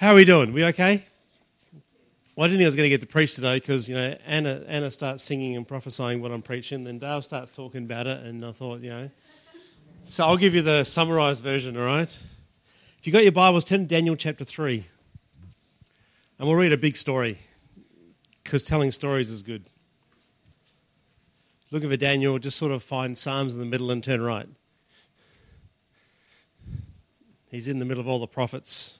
How are we doing? We okay? Well, I didn't think I was going to get to preach today because, you know, Anna, Anna starts singing and prophesying what I'm preaching, then Dayle starts talking about it, and I thought, you know. So I'll give you the summarized version, all right? If you've got your Bibles, turn to Daniel chapter 3. And we'll read a big story because telling stories is good. Looking for Daniel, just sort of find Psalms in the middle and turn right. He's in the middle of all the prophets.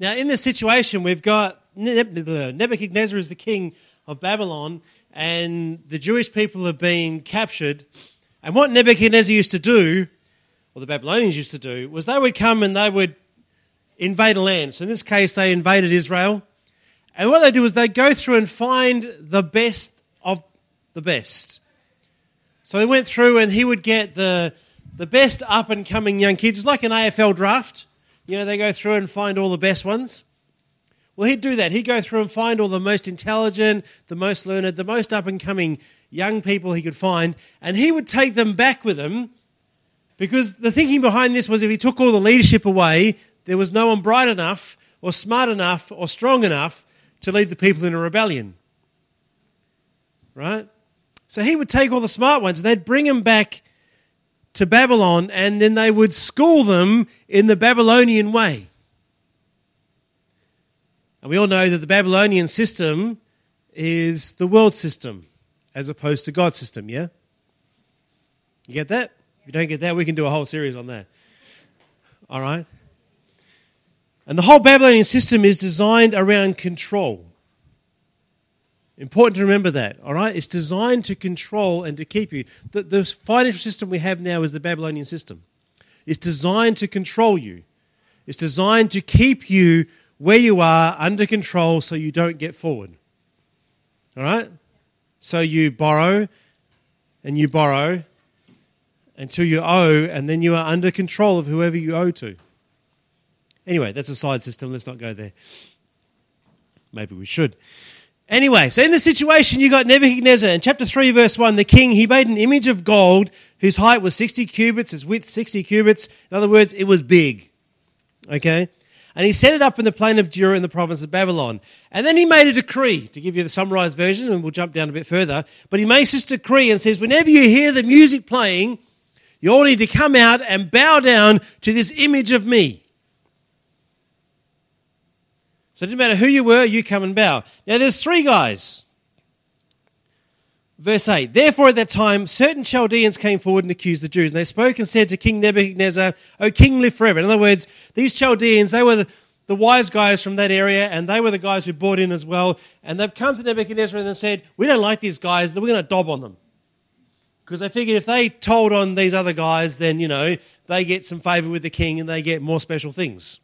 Now, in this situation, we've got Nebuchadnezzar is the king of Babylon, and the Jewish people have been captured. And what Nebuchadnezzar used to do, or the Babylonians used to do, was they would come and they would invade a land. So in this case, they invaded Israel. And what they do is they go through and find the best of the best. So they went through and he would get the, the best up and coming young kids. It's like an AFL draft. You know, they go through and find all the best ones. Well, he'd do that. He'd go through and find all the most intelligent, the most learned, the most up and coming young people he could find, and he would take them back with him because the thinking behind this was if he took all the leadership away, there was no one bright enough or smart enough or strong enough to lead the people in a rebellion. Right? So he would take all the smart ones and they'd bring them back to Babylon and then they would school them in the Babylonian way. And we all know that the Babylonian system is the world system as opposed to God's system, yeah? You get that? If you don't get that, we can do a whole series on that. All right? And the whole Babylonian system is designed around control. Important to remember that, all right? It's designed to control and to keep you. The, the financial system we have now is the Babylonian system. It's designed to control you, it's designed to keep you where you are under control so you don't get forward. All right? So you borrow and you borrow until you owe, and then you are under control of whoever you owe to. Anyway, that's a side system. Let's not go there. Maybe we should. Anyway, so in the situation, you got Nebuchadnezzar in chapter 3, verse 1. The king, he made an image of gold whose height was 60 cubits, its width 60 cubits. In other words, it was big. Okay? And he set it up in the plain of Dura in the province of Babylon. And then he made a decree, to give you the summarized version, and we'll jump down a bit further. But he makes this decree and says, whenever you hear the music playing, you all need to come out and bow down to this image of me. So it didn't matter who you were, you come and bow. Now there's three guys. Verse 8 Therefore at that time certain Chaldeans came forward and accused the Jews. And they spoke and said to King Nebuchadnezzar, O king, live forever. In other words, these Chaldeans, they were the, the wise guys from that area, and they were the guys who bought in as well. And they've come to Nebuchadnezzar and said, We don't like these guys, we're going to dob on them. Because they figured if they told on these other guys, then, you know, they get some favor with the king and they get more special things.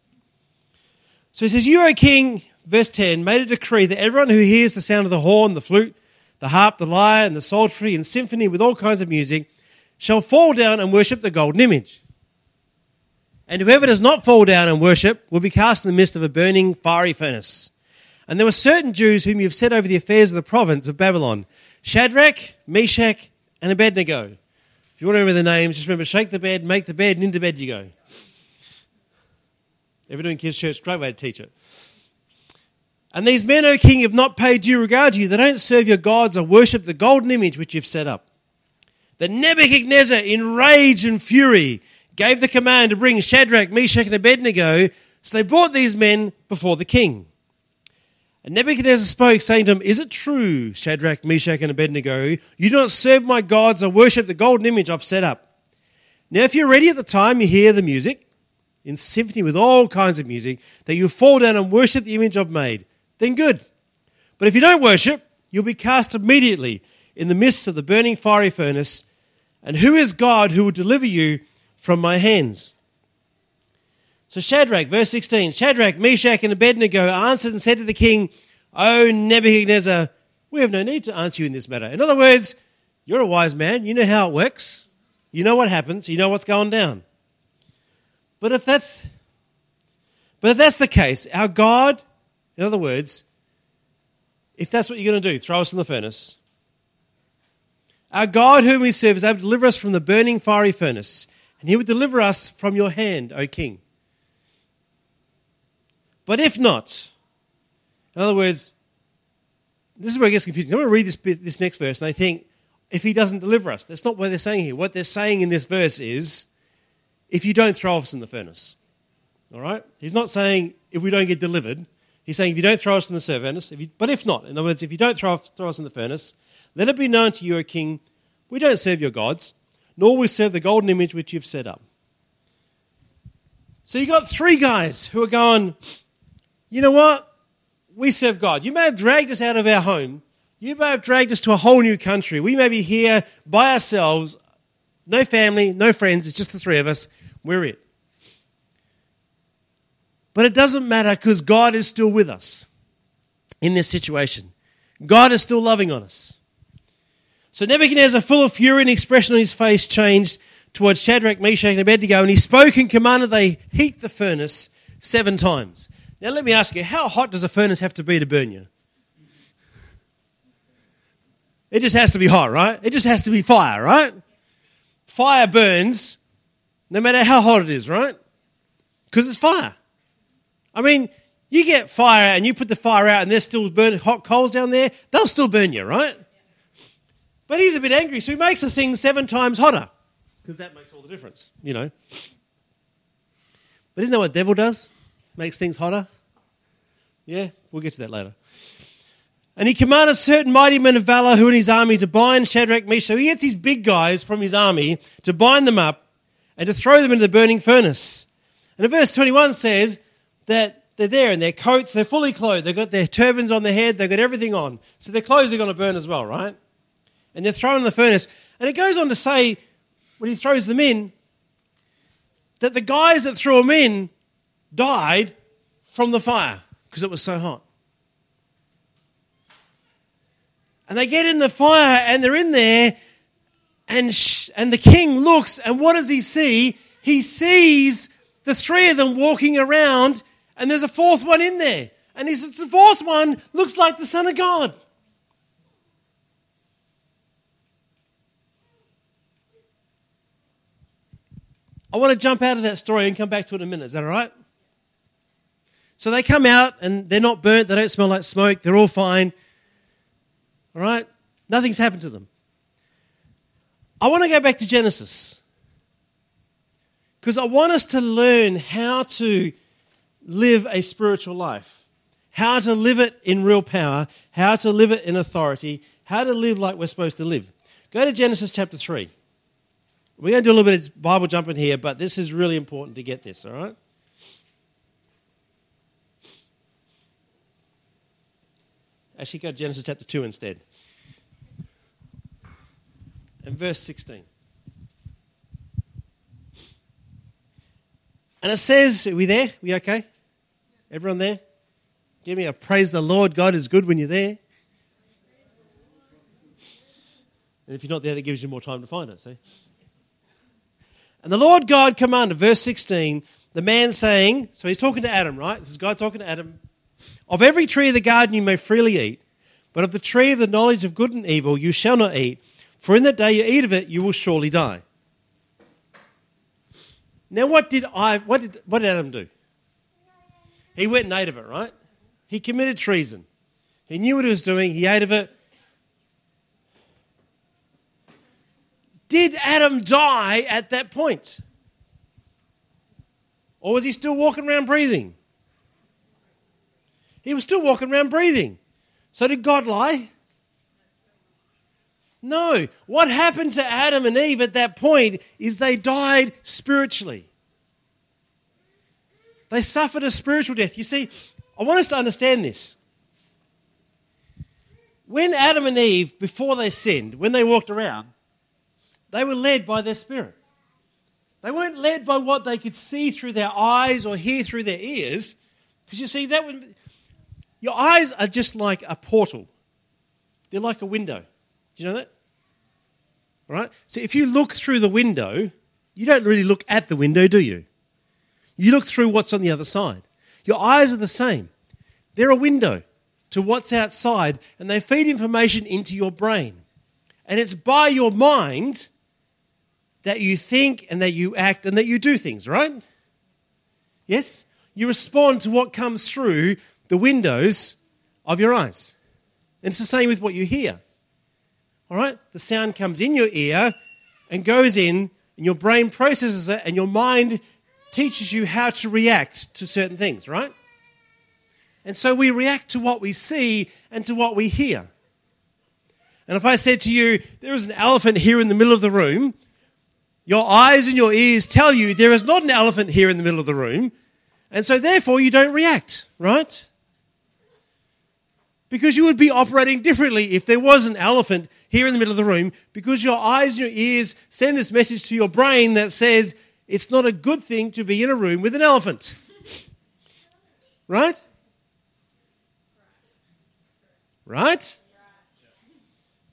So he says, You, O king, verse 10, made a decree that everyone who hears the sound of the horn, the flute, the harp, the lyre, and the psaltery and symphony with all kinds of music shall fall down and worship the golden image. And whoever does not fall down and worship will be cast in the midst of a burning fiery furnace. And there were certain Jews whom you have set over the affairs of the province of Babylon Shadrach, Meshach, and Abednego. If you want to remember the names, just remember shake the bed, make the bed, and into bed you go. Ever doing kids' church? Great way to teach it. And these men, O king, have not paid due regard to you. They don't serve your gods or worship the golden image which you've set up. The Nebuchadnezzar, in rage and fury, gave the command to bring Shadrach, Meshach, and Abednego. So they brought these men before the king. And Nebuchadnezzar spoke, saying to him, Is it true, Shadrach, Meshach, and Abednego, you do not serve my gods or worship the golden image I've set up? Now, if you're ready at the time you hear the music, in symphony with all kinds of music, that you fall down and worship the image I've made, then good. But if you don't worship, you'll be cast immediately in the midst of the burning fiery furnace. And who is God who will deliver you from my hands? So Shadrach, verse 16 Shadrach, Meshach, and Abednego answered and said to the king, O Nebuchadnezzar, we have no need to answer you in this matter. In other words, you're a wise man. You know how it works. You know what happens. You know what's going down. But if that's but if that's the case, our God, in other words, if that's what you're going to do, throw us in the furnace. Our God, whom we serve, is able to deliver us from the burning fiery furnace, and he would deliver us from your hand, O king. But if not, in other words, this is where it gets confusing. I'm going to read this, bit, this next verse, and I think, if he doesn't deliver us, that's not what they're saying here. What they're saying in this verse is, if you don't throw us in the furnace. All right? He's not saying if we don't get delivered. He's saying if you don't throw us in the furnace, if you, but if not, in other words, if you don't throw, throw us in the furnace, let it be known to you, O king, we don't serve your gods, nor we serve the golden image which you've set up. So you got three guys who are going, you know what? We serve God. You may have dragged us out of our home. You may have dragged us to a whole new country. We may be here by ourselves, no family, no friends. It's just the three of us. We're it. But it doesn't matter because God is still with us in this situation. God is still loving on us. So Nebuchadnezzar, full of fury, and expression on his face changed towards Shadrach, Meshach, and Abednego, and he spoke and commanded they heat the furnace seven times. Now, let me ask you, how hot does a furnace have to be to burn you? It just has to be hot, right? It just has to be fire, right? Fire burns no matter how hot it is, right? Because it's fire. I mean, you get fire and you put the fire out and there's still burning hot coals down there, they'll still burn you, right? But he's a bit angry, so he makes the thing seven times hotter because that makes all the difference, you know. But isn't that what the devil does? Makes things hotter? Yeah, we'll get to that later. And he commanded certain mighty men of valor who were in his army to bind Shadrach, Meshach. He gets these big guys from his army to bind them up and to throw them into the burning furnace. And verse 21 says that they're there in their coats, they're fully clothed, they've got their turbans on their head, they've got everything on. So their clothes are going to burn as well, right? And they're thrown in the furnace. And it goes on to say, when he throws them in, that the guys that threw them in died from the fire because it was so hot. And they get in the fire and they're in there, and, sh- and the king looks, and what does he see? He sees the three of them walking around, and there's a fourth one in there. And he says, The fourth one looks like the Son of God. I want to jump out of that story and come back to it in a minute. Is that all right? So they come out and they're not burnt, they don't smell like smoke, they're all fine. All right? Nothing's happened to them. I want to go back to Genesis because I want us to learn how to live a spiritual life, how to live it in real power, how to live it in authority, how to live like we're supposed to live. Go to Genesis chapter 3. We're going to do a little bit of Bible jumping here, but this is really important to get this, all right? Actually, go to Genesis chapter 2 instead. And verse 16. And it says, are we there? Are we okay? Everyone there? Give me a praise the Lord. God is good when you're there. And if you're not there, that gives you more time to find it, see? And the Lord God commanded, verse 16, the man saying, so he's talking to Adam, right? This is God talking to Adam. Of every tree of the garden you may freely eat, but of the tree of the knowledge of good and evil you shall not eat, for in the day you eat of it you will surely die. Now, what did, I, what did, what did Adam do? He went and ate of it, right? He committed treason. He knew what he was doing, he ate of it, Did Adam die at that point? Or was he still walking around breathing? He was still walking around breathing. So did God lie? No. What happened to Adam and Eve at that point is they died spiritually. They suffered a spiritual death. You see, I want us to understand this. When Adam and Eve, before they sinned, when they walked around, they were led by their spirit. They weren't led by what they could see through their eyes or hear through their ears. Because you see, that would, your eyes are just like a portal. They're like a window. Do you know that? All right? So if you look through the window, you don't really look at the window, do you? You look through what's on the other side. Your eyes are the same. They're a window to what's outside, and they feed information into your brain. And it's by your mind that you think and that you act and that you do things, right? Yes? you respond to what comes through the windows of your eyes. And it's the same with what you hear. All right? The sound comes in your ear and goes in, and your brain processes it, and your mind teaches you how to react to certain things, right? And so we react to what we see and to what we hear. And if I said to you, there is an elephant here in the middle of the room, your eyes and your ears tell you there is not an elephant here in the middle of the room, and so therefore you don't react, right? Because you would be operating differently if there was an elephant here in the middle of the room, because your eyes and your ears send this message to your brain that says it's not a good thing to be in a room with an elephant. Right? Right?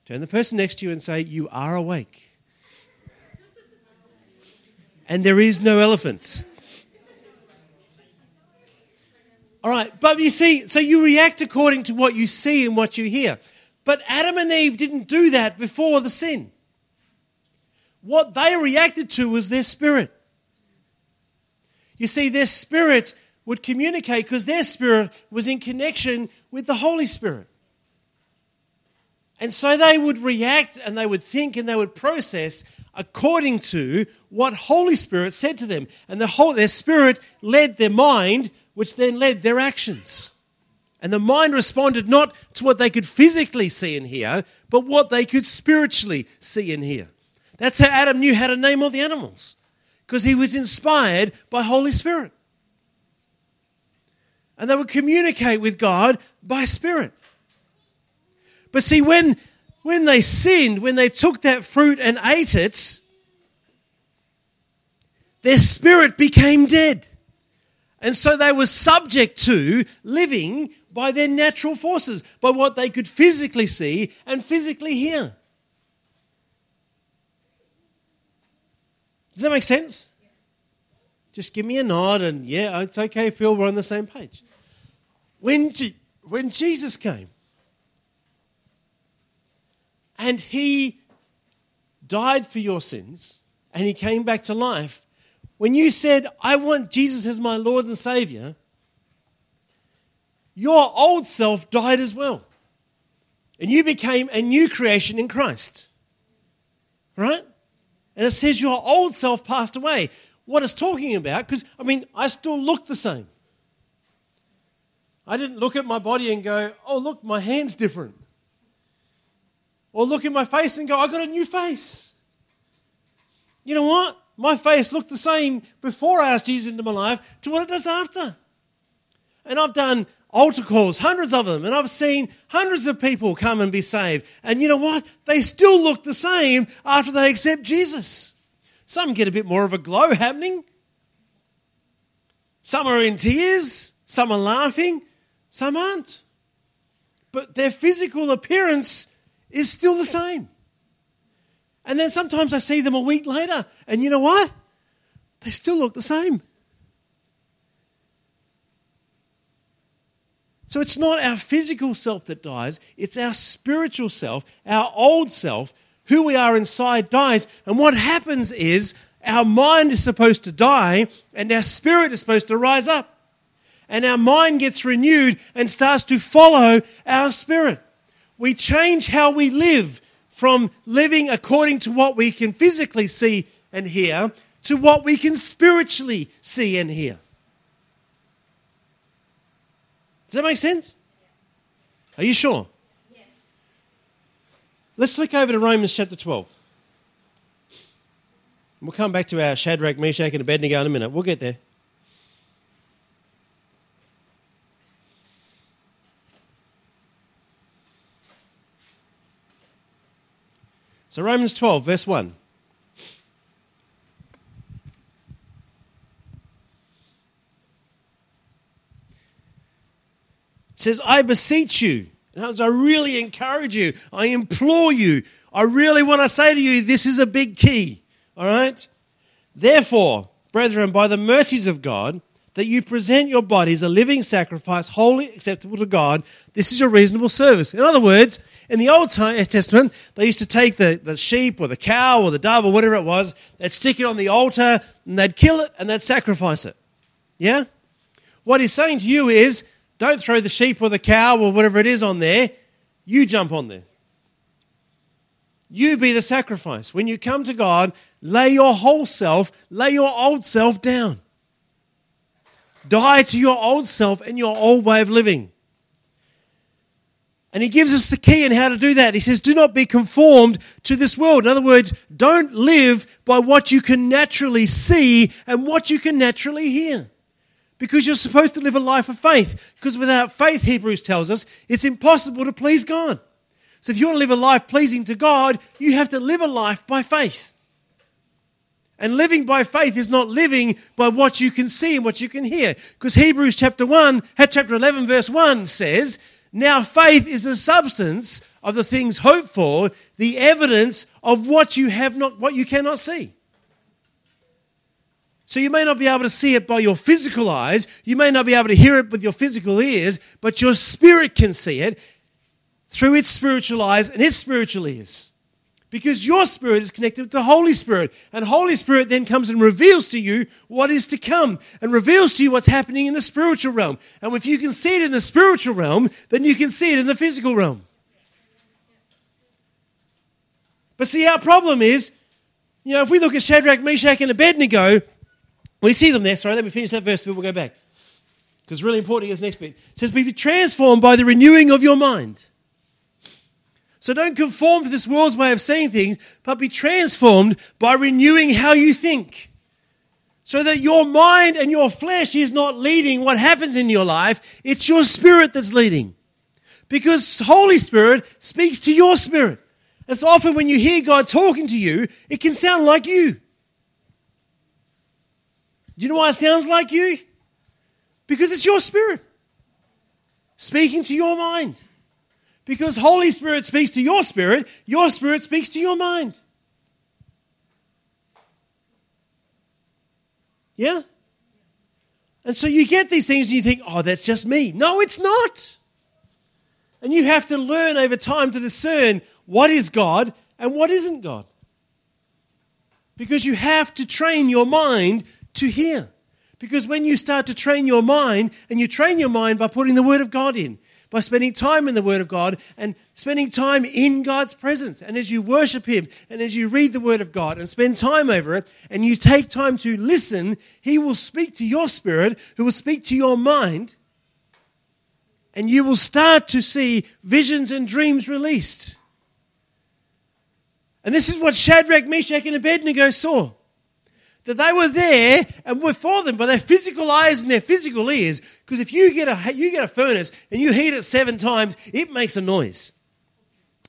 Turn the person next to you and say, You are awake. And there is no elephant. All right, but you see, so you react according to what you see and what you hear. But Adam and Eve didn't do that before the sin. What they reacted to was their spirit. You see, their spirit would communicate because their spirit was in connection with the Holy Spirit. And so they would react and they would think and they would process according to what Holy Spirit said to them. And the whole, their spirit led their mind, which then led their actions. And the mind responded not to what they could physically see and hear, but what they could spiritually see and hear. That's how Adam knew how to name all the animals, because he was inspired by Holy Spirit. And they would communicate with God by Spirit. But see, when, when they sinned, when they took that fruit and ate it, their spirit became dead. And so they were subject to living by their natural forces, by what they could physically see and physically hear. Does that make sense? Just give me a nod and yeah, it's okay, Phil, we're on the same page. When, when Jesus came, and he died for your sins and he came back to life. When you said, I want Jesus as my Lord and Savior, your old self died as well. And you became a new creation in Christ. Right? And it says your old self passed away. What it's talking about, because, I mean, I still look the same. I didn't look at my body and go, oh, look, my hand's different. Or look in my face and go, I got a new face. You know what? My face looked the same before I asked Jesus into my life to what it does after. And I've done altar calls, hundreds of them, and I've seen hundreds of people come and be saved. And you know what? They still look the same after they accept Jesus. Some get a bit more of a glow happening. Some are in tears, some are laughing, some aren't. But their physical appearance is still the same. And then sometimes I see them a week later, and you know what? They still look the same. So it's not our physical self that dies, it's our spiritual self, our old self, who we are inside dies. And what happens is our mind is supposed to die, and our spirit is supposed to rise up. And our mind gets renewed and starts to follow our spirit we change how we live from living according to what we can physically see and hear to what we can spiritually see and hear. Does that make sense? Are you sure? Yes. Let's flick over to Romans chapter 12. We'll come back to our Shadrach, Meshach, and Abednego in a minute. We'll get there. So, Romans 12, verse 1. It says, I beseech you. Words, I really encourage you. I implore you. I really want to say to you, this is a big key. All right? Therefore, brethren, by the mercies of God, that you present your bodies a living sacrifice, wholly acceptable to God. This is your reasonable service. In other words, in the Old eh, Testament, they used to take the, the sheep or the cow or the dove or whatever it was, they'd stick it on the altar and they'd kill it and they'd sacrifice it. Yeah? What he's saying to you is don't throw the sheep or the cow or whatever it is on there. You jump on there. You be the sacrifice. When you come to God, lay your whole self, lay your old self down. Die to your old self and your old way of living. And he gives us the key in how to do that. He says, Do not be conformed to this world. In other words, don't live by what you can naturally see and what you can naturally hear. Because you're supposed to live a life of faith. Because without faith, Hebrews tells us, it's impossible to please God. So if you want to live a life pleasing to God, you have to live a life by faith. And living by faith is not living by what you can see and what you can hear. Because Hebrews chapter 1, uh, chapter 11, verse 1 says, Now faith is the substance of the things hoped for, the evidence of what you have not, what you cannot see. So you may not be able to see it by your physical eyes, you may not be able to hear it with your physical ears, but your spirit can see it through its spiritual eyes and its spiritual ears. Because your spirit is connected with the Holy Spirit. And Holy Spirit then comes and reveals to you what is to come and reveals to you what's happening in the spiritual realm. And if you can see it in the spiritual realm, then you can see it in the physical realm. But see, our problem is, you know, if we look at Shadrach, Meshach, and Abednego, we see them there. Sorry, let me finish that verse before we go back. Because it's really important get this next bit. It says, Be transformed by the renewing of your mind. So don't conform to this world's way of seeing things, but be transformed by renewing how you think. So that your mind and your flesh is not leading what happens in your life, it's your spirit that's leading. Because Holy Spirit speaks to your spirit. So often when you hear God talking to you, it can sound like you. Do you know why it sounds like you? Because it's your spirit speaking to your mind. Because Holy Spirit speaks to your spirit, your spirit speaks to your mind. Yeah? And so you get these things and you think, oh, that's just me. No, it's not. And you have to learn over time to discern what is God and what isn't God. Because you have to train your mind to hear. Because when you start to train your mind, and you train your mind by putting the Word of God in, by spending time in the Word of God and spending time in God's presence. And as you worship Him and as you read the Word of God and spend time over it and you take time to listen, He will speak to your spirit, who will speak to your mind, and you will start to see visions and dreams released. And this is what Shadrach, Meshach, and Abednego saw that they were there and were for them by their physical eyes and their physical ears. Because if you get a you get a furnace and you heat it seven times, it makes a noise.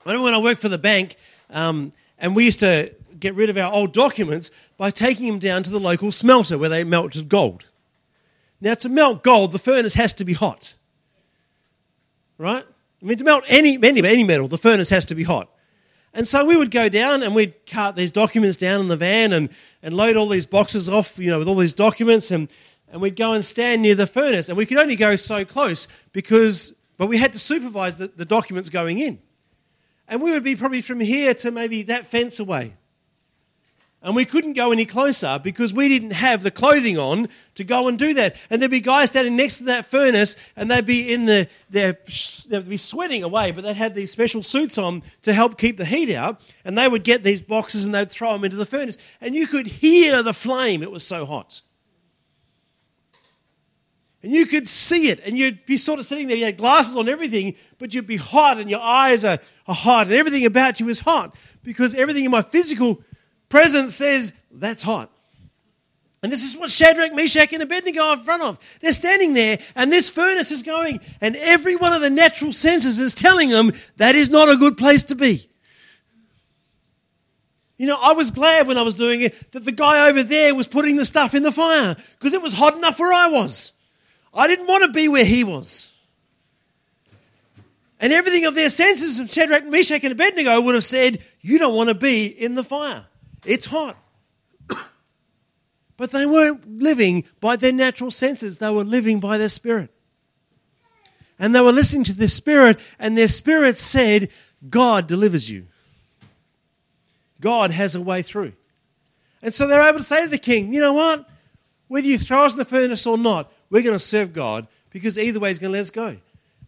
I remember when I worked for the bank, um, and we used to get rid of our old documents by taking them down to the local smelter where they melted gold. Now, to melt gold, the furnace has to be hot, right? I mean, to melt any, any, any metal, the furnace has to be hot. And so we would go down and we'd cart these documents down in the van and, and load all these boxes off, you know, with all these documents and, and we'd go and stand near the furnace. And we could only go so close because, but we had to supervise the, the documents going in. And we would be probably from here to maybe that fence away. And we couldn't go any closer because we didn't have the clothing on to go and do that. And there'd be guys standing next to that furnace and they'd be in the, they'd be sweating away, but they'd have these special suits on to help keep the heat out. And they would get these boxes and they'd throw them into the furnace. And you could hear the flame, it was so hot. And you could see it, and you'd be sort of sitting there, you had glasses on everything, but you'd be hot, and your eyes are, are hot, and everything about you is hot because everything in my physical presence says, That's hot. And this is what Shadrach, Meshach, and Abednego are in front of. They're standing there, and this furnace is going, and every one of the natural senses is telling them that is not a good place to be. You know, I was glad when I was doing it that the guy over there was putting the stuff in the fire because it was hot enough where I was. I didn't want to be where he was. And everything of their senses of Shadrach, Meshach, and Abednego would have said, You don't want to be in the fire. It's hot. but they weren't living by their natural senses, they were living by their spirit. And they were listening to their spirit, and their spirit said, God delivers you. God has a way through. And so they're able to say to the king, you know what? Whether you throw us in the furnace or not, we're going to serve God because either way He's going to let us go.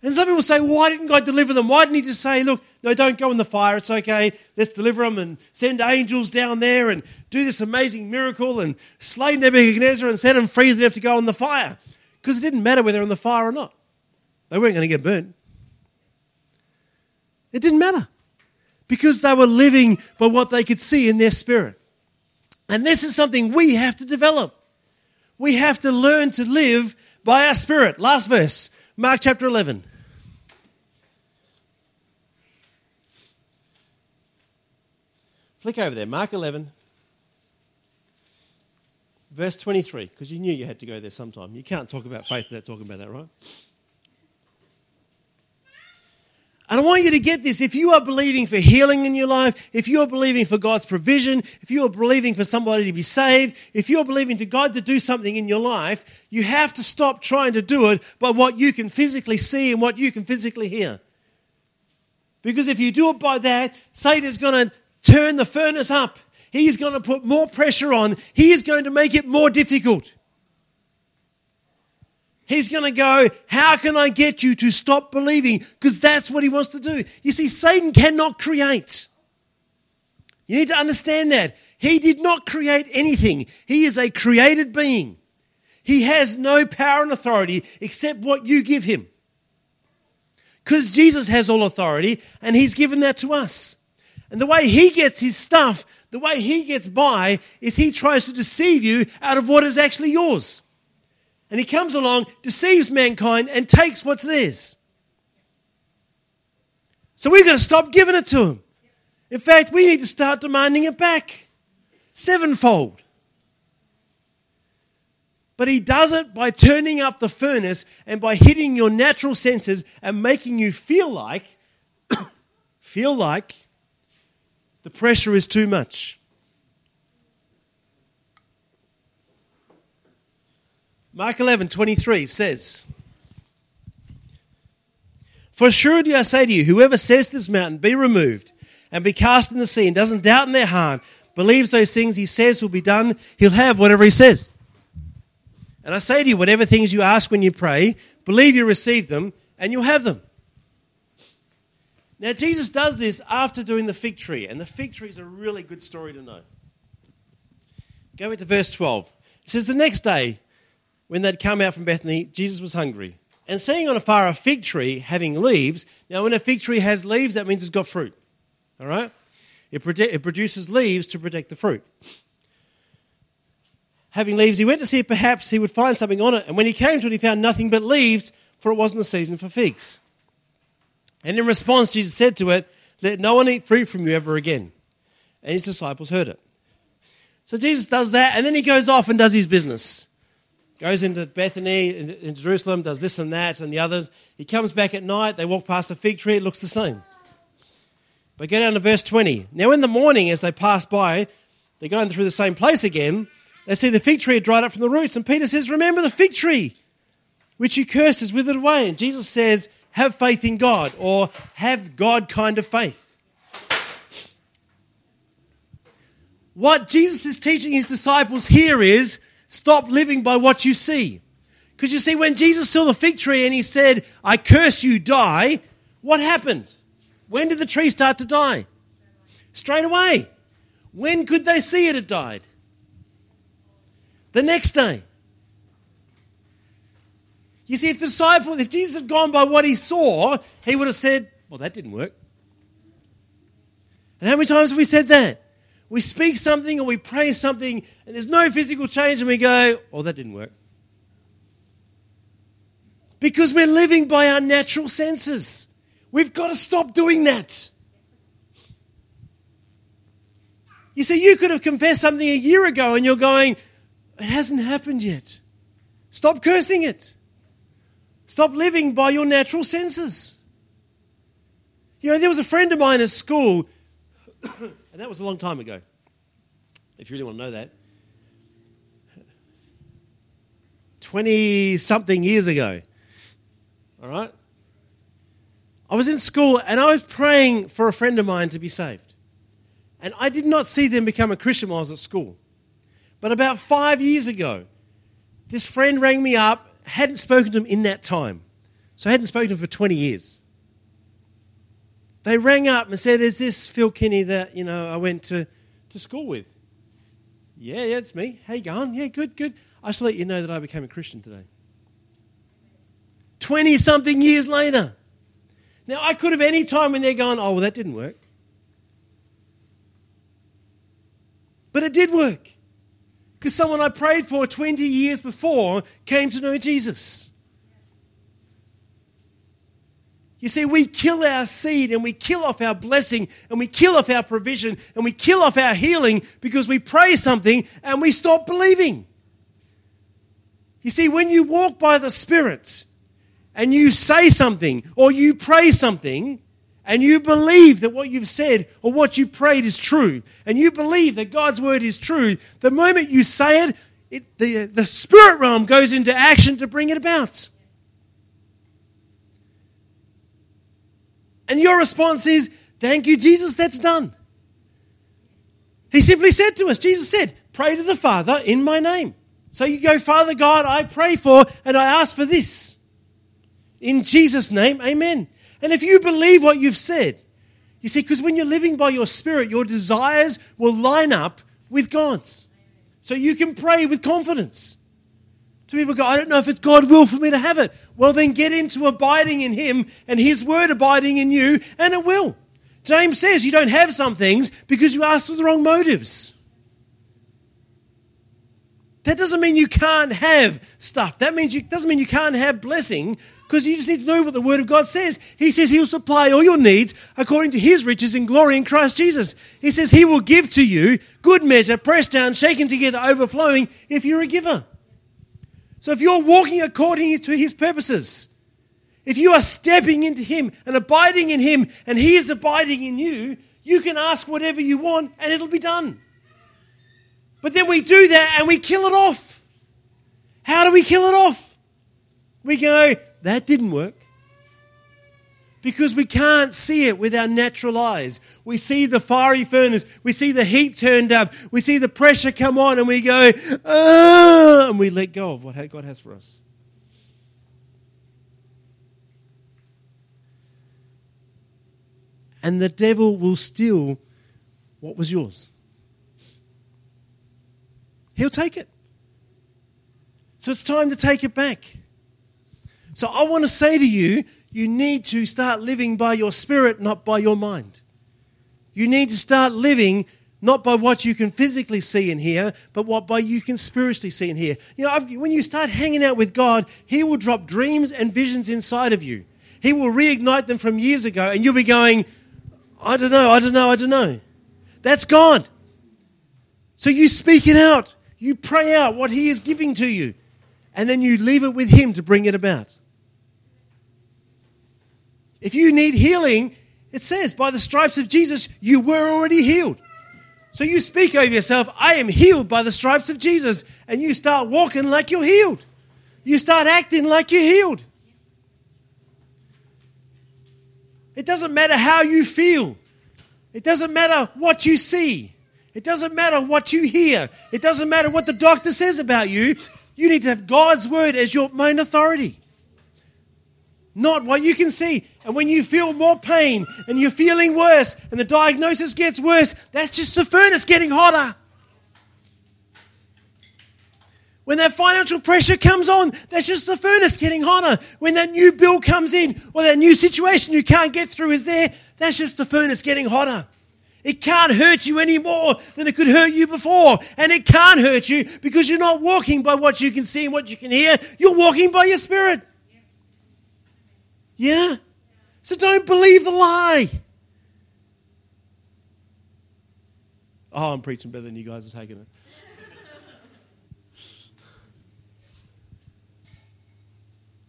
And some people say, well, why didn't God deliver them? Why didn't He just say, look, no, don't go in the fire. It's okay. Let's deliver them and send angels down there and do this amazing miracle and slay Nebuchadnezzar and set them free. They have to go in the fire. Because it didn't matter whether they're in the fire or not. They weren't going to get burnt. It didn't matter because they were living by what they could see in their spirit. And this is something we have to develop. We have to learn to live by our spirit. Last verse, Mark chapter 11. Flick over there, Mark 11, verse 23, because you knew you had to go there sometime. You can't talk about faith without talking about that, right? And I want you to get this. If you are believing for healing in your life, if you are believing for God's provision, if you are believing for somebody to be saved, if you're believing to God to do something in your life, you have to stop trying to do it by what you can physically see and what you can physically hear. Because if you do it by that, Satan is going to turn the furnace up. He's going to put more pressure on. He is going to make it more difficult. He's going to go, How can I get you to stop believing? Because that's what he wants to do. You see, Satan cannot create. You need to understand that. He did not create anything, he is a created being. He has no power and authority except what you give him. Because Jesus has all authority and he's given that to us. And the way he gets his stuff, the way he gets by, is he tries to deceive you out of what is actually yours. And he comes along, deceives mankind, and takes what's theirs. So we've got to stop giving it to him. In fact, we need to start demanding it back sevenfold. But he does it by turning up the furnace and by hitting your natural senses and making you feel like, feel like the pressure is too much. Mark 11, 23 says, For surely I say to you, whoever says this mountain, Be removed and be cast in the sea, and doesn't doubt in their heart, believes those things he says will be done, he'll have whatever he says. And I say to you, whatever things you ask when you pray, believe you receive them, and you'll have them. Now, Jesus does this after doing the fig tree, and the fig tree is a really good story to know. Go into verse 12. It says, The next day, when they'd come out from Bethany, Jesus was hungry. And seeing on afar a fig tree having leaves, now when a fig tree has leaves, that means it's got fruit. All right? It, it produces leaves to protect the fruit. Having leaves, he went to see if perhaps he would find something on it. And when he came to it, he found nothing but leaves, for it wasn't the season for figs. And in response, Jesus said to it, Let no one eat fruit from you ever again. And his disciples heard it. So Jesus does that, and then he goes off and does his business goes into Bethany in, Jerusalem, does this and that and the others. He comes back at night, they walk past the fig tree, it looks the same. But go down to verse 20. Now, in the morning, as they pass by, they're going through the same place again. They see the fig tree had dried up from the roots. And Peter says, Remember the fig tree, which you cursed has withered away. And Jesus says, Have faith in God, or have God kind of faith. What Jesus is teaching his disciples here is Stop living by what you see. Because you see, when Jesus saw the fig tree and he said, I curse you, die, what happened? When did the tree start to die? Straight away. When could they see it had died? The next day. You see, if the disciple, if Jesus had gone by what he saw, he would have said, Well, that didn't work. And how many times have we said that? we speak something or we pray something and there's no physical change and we go, oh, that didn't work. Because we're living by our natural senses. We've got to stop doing that. You see, you could have confessed something a year ago and you're going, it hasn't happened yet. Stop cursing it. Stop living by your natural senses. You know, there was a friend of mine at school and that was a long time ago, if you really want to know that. 20 something years ago. All right? I was in school and I was praying for a friend of mine to be saved. And I did not see them become a Christian while I was at school. But about five years ago, this friend rang me up hadn't spoken to him in that time. So I hadn't spoken to him for 20 years. They rang up and said, Is this Phil Kinney that, you know, I went to, to school with? Yeah, yeah, it's me. You going? Yeah, good, good. I should let you know that I became a Christian today. 20 something years later. Now, I could have any time when they're going, oh, well, that didn't work. But it did work. Because someone I prayed for 20 years before came to know Jesus. You see, we kill our seed and we kill off our blessing and we kill off our provision and we kill off our healing because we pray something and we stop believing. You see, when you walk by the Spirit and you say something or you pray something and you believe that what you've said or what you prayed is true and you believe that God's word is true, the moment you say it, it the, the spirit realm goes into action to bring it about. And your response is, Thank you, Jesus, that's done. He simply said to us, Jesus said, Pray to the Father in my name. So you go, Father God, I pray for and I ask for this. In Jesus' name, amen. And if you believe what you've said, you see, because when you're living by your spirit, your desires will line up with God's. So you can pray with confidence. Some people go, I don't know if it's God's will for me to have it. Well, then get into abiding in Him and His word abiding in you, and it will. James says you don't have some things because you ask for the wrong motives. That doesn't mean you can't have stuff. That means you doesn't mean you can't have blessing because you just need to know what the Word of God says. He says He'll supply all your needs according to His riches in glory in Christ Jesus. He says He will give to you good measure, pressed down, shaken together, overflowing if you're a giver. So if you're walking according to his purposes, if you are stepping into him and abiding in him and he is abiding in you, you can ask whatever you want and it'll be done. But then we do that and we kill it off. How do we kill it off? We go, that didn't work because we can't see it with our natural eyes. We see the fiery furnace, we see the heat turned up, we see the pressure come on, and we go, ah, and we let go of what God has for us. And the devil will steal what was yours. He'll take it. So it's time to take it back. So I want to say to you, you need to start living by your spirit, not by your mind. You need to start living not by what you can physically see and hear, but what by you can spiritually see and hear. You know, I've, when you start hanging out with God, He will drop dreams and visions inside of you. He will reignite them from years ago, and you'll be going, I don't know, I don't know, I don't know. That's God. So you speak it out. You pray out what He is giving to you, and then you leave it with Him to bring it about. If you need healing, it says, by the stripes of Jesus, you were already healed. So you speak over yourself, I am healed by the stripes of Jesus, and you start walking like you're healed. You start acting like you're healed. It doesn't matter how you feel, it doesn't matter what you see, it doesn't matter what you hear, it doesn't matter what the doctor says about you. You need to have God's word as your main authority not what you can see. And when you feel more pain and you're feeling worse and the diagnosis gets worse, that's just the furnace getting hotter. When that financial pressure comes on, that's just the furnace getting hotter. When that new bill comes in or that new situation you can't get through is there, that's just the furnace getting hotter. It can't hurt you any more than it could hurt you before. And it can't hurt you because you're not walking by what you can see and what you can hear. You're walking by your spirit. Yeah? So don't believe the lie. Oh, I'm preaching better than you guys are taking it.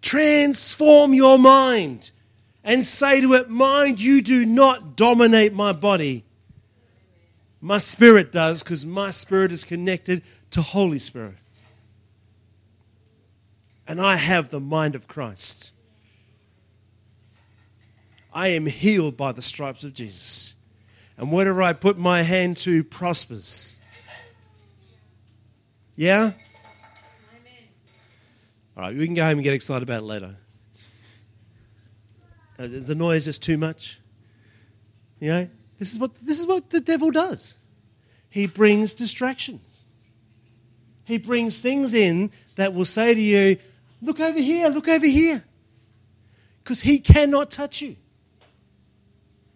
Transform your mind and say to it, Mind, you do not dominate my body. My spirit does because my spirit is connected to Holy Spirit. And I have the mind of Christ. I am healed by the stripes of Jesus. And whatever I put my hand to prospers. Yeah? All right, we can go home and get excited about it later. Is the noise just too much? You know, this is what this is what the devil does. He brings distractions. He brings things in that will say to you, "Look over here, look over here," because he cannot touch you.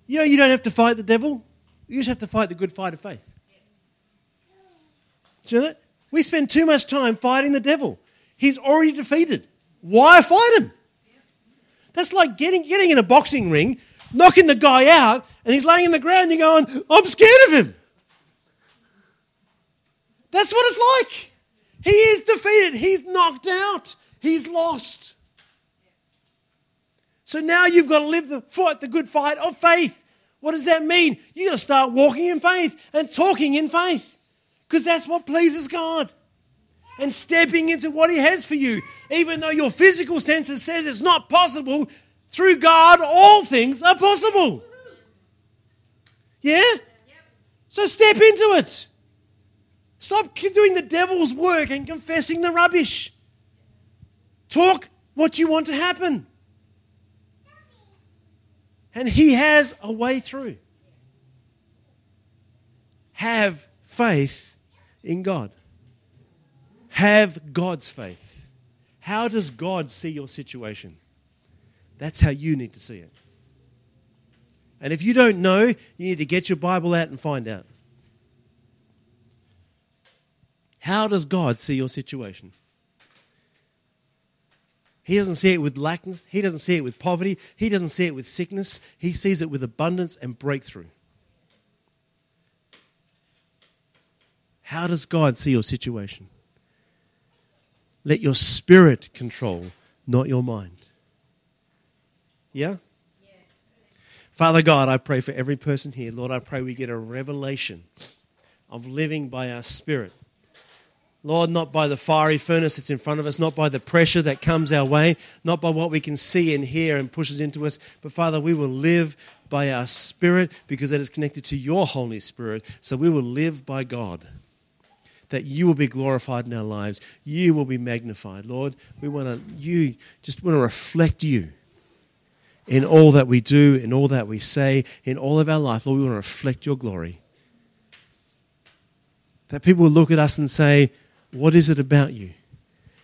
You know, you don't have to fight the devil. You just have to fight the good fight of faith. Do you know that? We spend too much time fighting the devil. He's already defeated. Why fight him? That's like getting, getting in a boxing ring, knocking the guy out, and he's laying in the ground, you're going, I'm scared of him. That's what it's like. He is defeated. He's knocked out. He's lost. So now you've got to live the fight, the good fight of faith. What does that mean? You've got to start walking in faith and talking in faith because that's what pleases God. And stepping into what He has for you, even though your physical senses says it's not possible, through God all things are possible. Yeah? So step into it. Stop doing the devil's work and confessing the rubbish. Talk what you want to happen. And He has a way through. Have faith in God. Have God's faith. How does God see your situation? That's how you need to see it. And if you don't know, you need to get your Bible out and find out. How does God see your situation? He doesn't see it with lack. He doesn't see it with poverty. He doesn't see it with sickness. He sees it with abundance and breakthrough. How does God see your situation? Let your spirit control, not your mind. Yeah? Father God, I pray for every person here. Lord, I pray we get a revelation of living by our spirit. Lord, not by the fiery furnace that's in front of us, not by the pressure that comes our way, not by what we can see and hear and pushes into us, but Father, we will live by our spirit because that is connected to your Holy Spirit. So we will live by God that you will be glorified in our lives. You will be magnified. Lord, we want to, you just want to reflect you in all that we do, in all that we say, in all of our life. Lord, we want to reflect your glory. That people will look at us and say, What is it about you?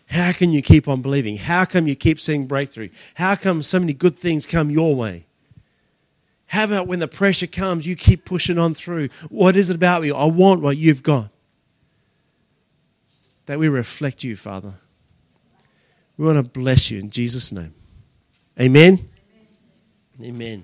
How can you keep on believing? How come you keep seeing breakthrough? How come so many good things come your way? How about when the pressure comes, you keep pushing on through? What is it about you? I want what you've got that we reflect you, Father. We want to bless you in Jesus' name. Amen. Amen. Amen.